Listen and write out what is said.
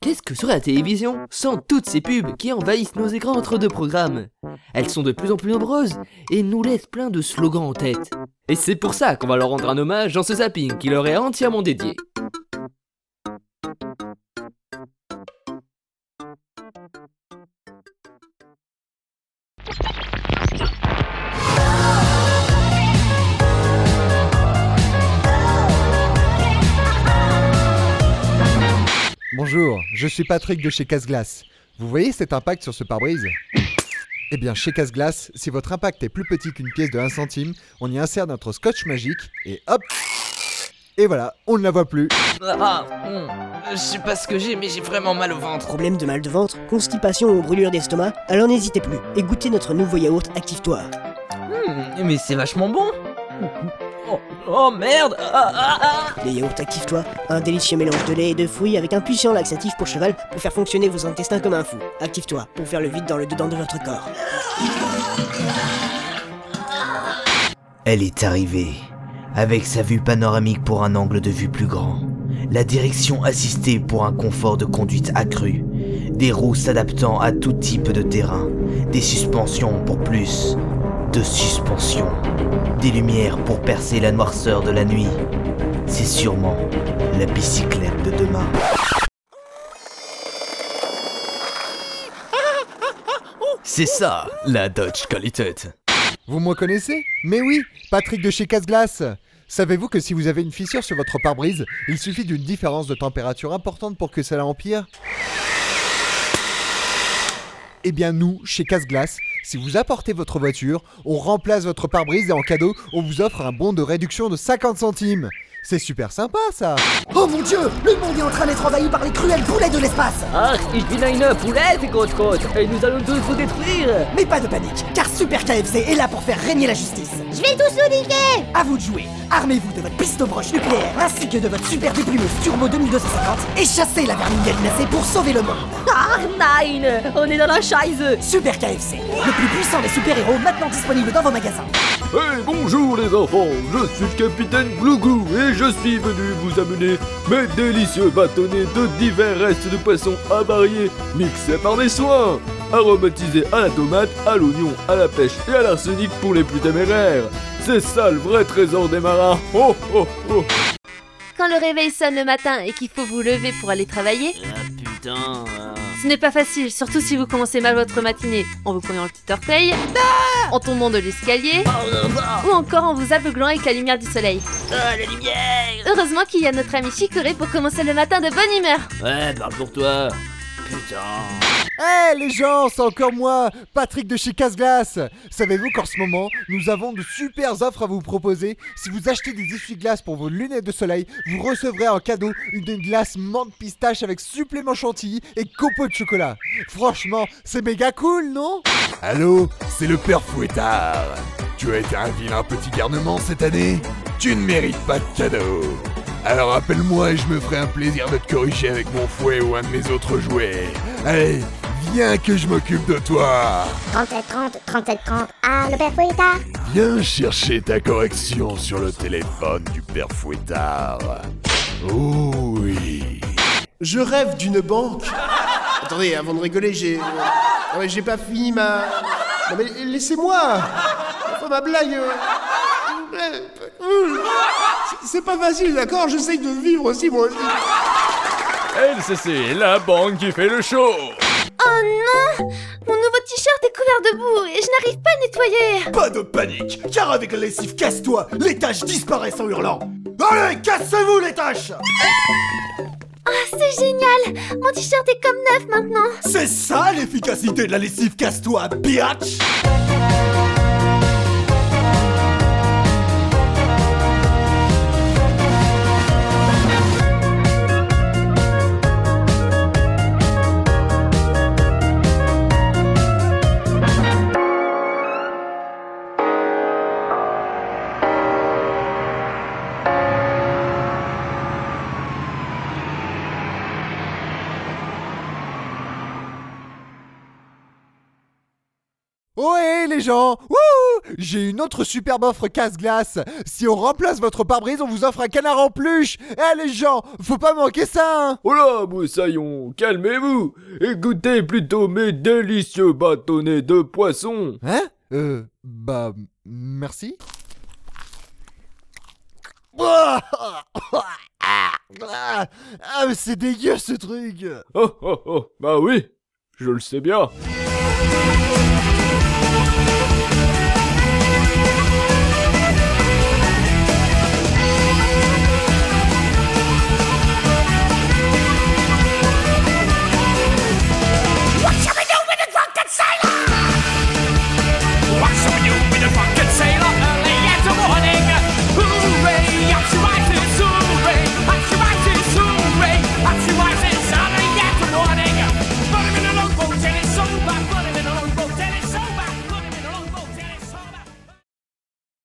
Qu'est-ce que serait la télévision sans toutes ces pubs qui envahissent nos écrans entre deux programmes? Elles sont de plus en plus nombreuses et nous laissent plein de slogans en tête. Et c'est pour ça qu'on va leur rendre un hommage dans ce zapping qui leur est entièrement dédié. Bonjour, je suis Patrick de chez Casse-Glace. Vous voyez cet impact sur ce pare-brise? Eh bien, chez Casse-Glace, si votre impact est plus petit qu'une pièce de 1 centime, on y insère notre scotch magique et hop Et voilà, on ne la voit plus. Ah, hum, je sais pas ce que j'ai, mais j'ai vraiment mal au ventre. Problème de mal de ventre, constipation ou brûlure d'estomac Alors n'hésitez plus et goûtez notre nouveau yaourt Active-toi. Hum, mais c'est vachement bon. Oh, oh, merde. Ah, ah, ah. Le yaourt Active-toi, un délicieux mélange de lait et de fruits avec un puissant laxatif pour cheval pour faire fonctionner vos intestins comme un fou. Active-toi pour faire le vide dans le dedans de votre corps. Elle est arrivée, avec sa vue panoramique pour un angle de vue plus grand, la direction assistée pour un confort de conduite accru, des roues s'adaptant à tout type de terrain, des suspensions pour plus de suspension, des lumières pour percer la noirceur de la nuit. C'est sûrement la bicyclette de demain. C'est ça, la Dodge Qualité. Vous me reconnaissez Mais oui, Patrick de chez Casse-Glace Savez-vous que si vous avez une fissure sur votre pare-brise, il suffit d'une différence de température importante pour que cela empire? Eh bien nous, chez Casse-Glace, si vous apportez votre voiture, on remplace votre pare-brise et en cadeau, on vous offre un bon de réduction de 50 centimes. C'est super sympa ça. Oh mon dieu Le monde est en train d'être envahi par les cruels poulets de l'espace. Ach, ich bin eine poulette, grosse côte, et nous allons tous vous détruire. Mais pas de panique, car Super KFC est là pour faire régner la justice Je vais tous nous niquer. À vous de jouer. Armez-vous de votre pistobroche nucléaire ainsi que de votre super déplumeuse Turbo 2250 et chassez la vermine galinacée pour sauver le monde. Ah, nein On est dans la chaise. Super KFC, le plus puissant des super-héros maintenant disponible dans vos magasins. Hey, bonjour les enfants, je suis le capitaine Glougou et je suis venu vous amener mes délicieux bâtonnets de divers restes de poissons avariés mixés par des soins, aromatisés à la tomate, à l'oignon, à la pêche et à l'arsenic pour les plus téméraires. C'est ça le vrai trésor des marins. Oh oh oh. Quand le réveil sonne le matin et qu'il faut vous lever pour aller travailler, Ah putain ce n'est pas facile, surtout si vous commencez mal votre matinée en vous prenant le petit orteil, en tombant de l'escalier, ou encore en vous aveuglant avec la lumière du soleil. Ah, la lumière Heureusement qu'il y a notre ami Chicorée pour commencer le matin de bonne humeur. Ouais, parle pour toi. Putain. Eh les gens, c'est encore moi, Patrick de chez Casse-Glace Savez-vous qu'en ce moment, nous avons de super offres à vous proposer? Si vous achetez des essuie-glaces pour vos lunettes de soleil, vous recevrez en cadeau une glace menthe pistache avec supplément chantilly et copeaux de chocolat. Franchement, c'est méga cool, non? Allô, c'est le père Fouettard. Tu as été un vilain petit garnement cette année? Tu ne mérites pas de cadeau. Alors appelle-moi et je me ferai un plaisir de te corriger avec mon fouet ou un de mes autres jouets. Allez, viens que je m'occupe de toi. 37 30, 37 30. Ah, le père Fouettard Viens chercher ta correction sur le téléphone du père Fouettard. Oh oui. Je rêve d'une banque. Attendez, avant de rigoler, j'ai. Non mais j'ai pas fini ma. Non mais laissez-moi Enfin, ma blague. euh, C'est- C'est pas facile, d'accord? J'essaye de vivre aussi, moi aussi. LCC, la banque qui fait le show. Oh non! Mon nouveau t-shirt est couvert de boue et je n'arrive pas à nettoyer. Pas de panique, car avec la lessive casse-toi, les taches disparaissent en hurlant. Allez, cassez-vous les taches Ah, c'est génial! Mon t-shirt est comme neuf maintenant. C'est ça l'efficacité de la lessive casse-toi, biatch Ohé les gens Wouh J'ai une autre superbe offre casse-glace. Si on remplace votre pare-brise, on vous offre un canard en peluche. Eh les gens, faut pas manquer ça. Hein Oh là, moussaillon, calmez-vous et goûtez plutôt mes délicieux bâtonnets de poisson. hein? Euh, bah, merci. Ah, mais c'est dégueu ce truc. Oh oh oh, bah oui, je le sais bien.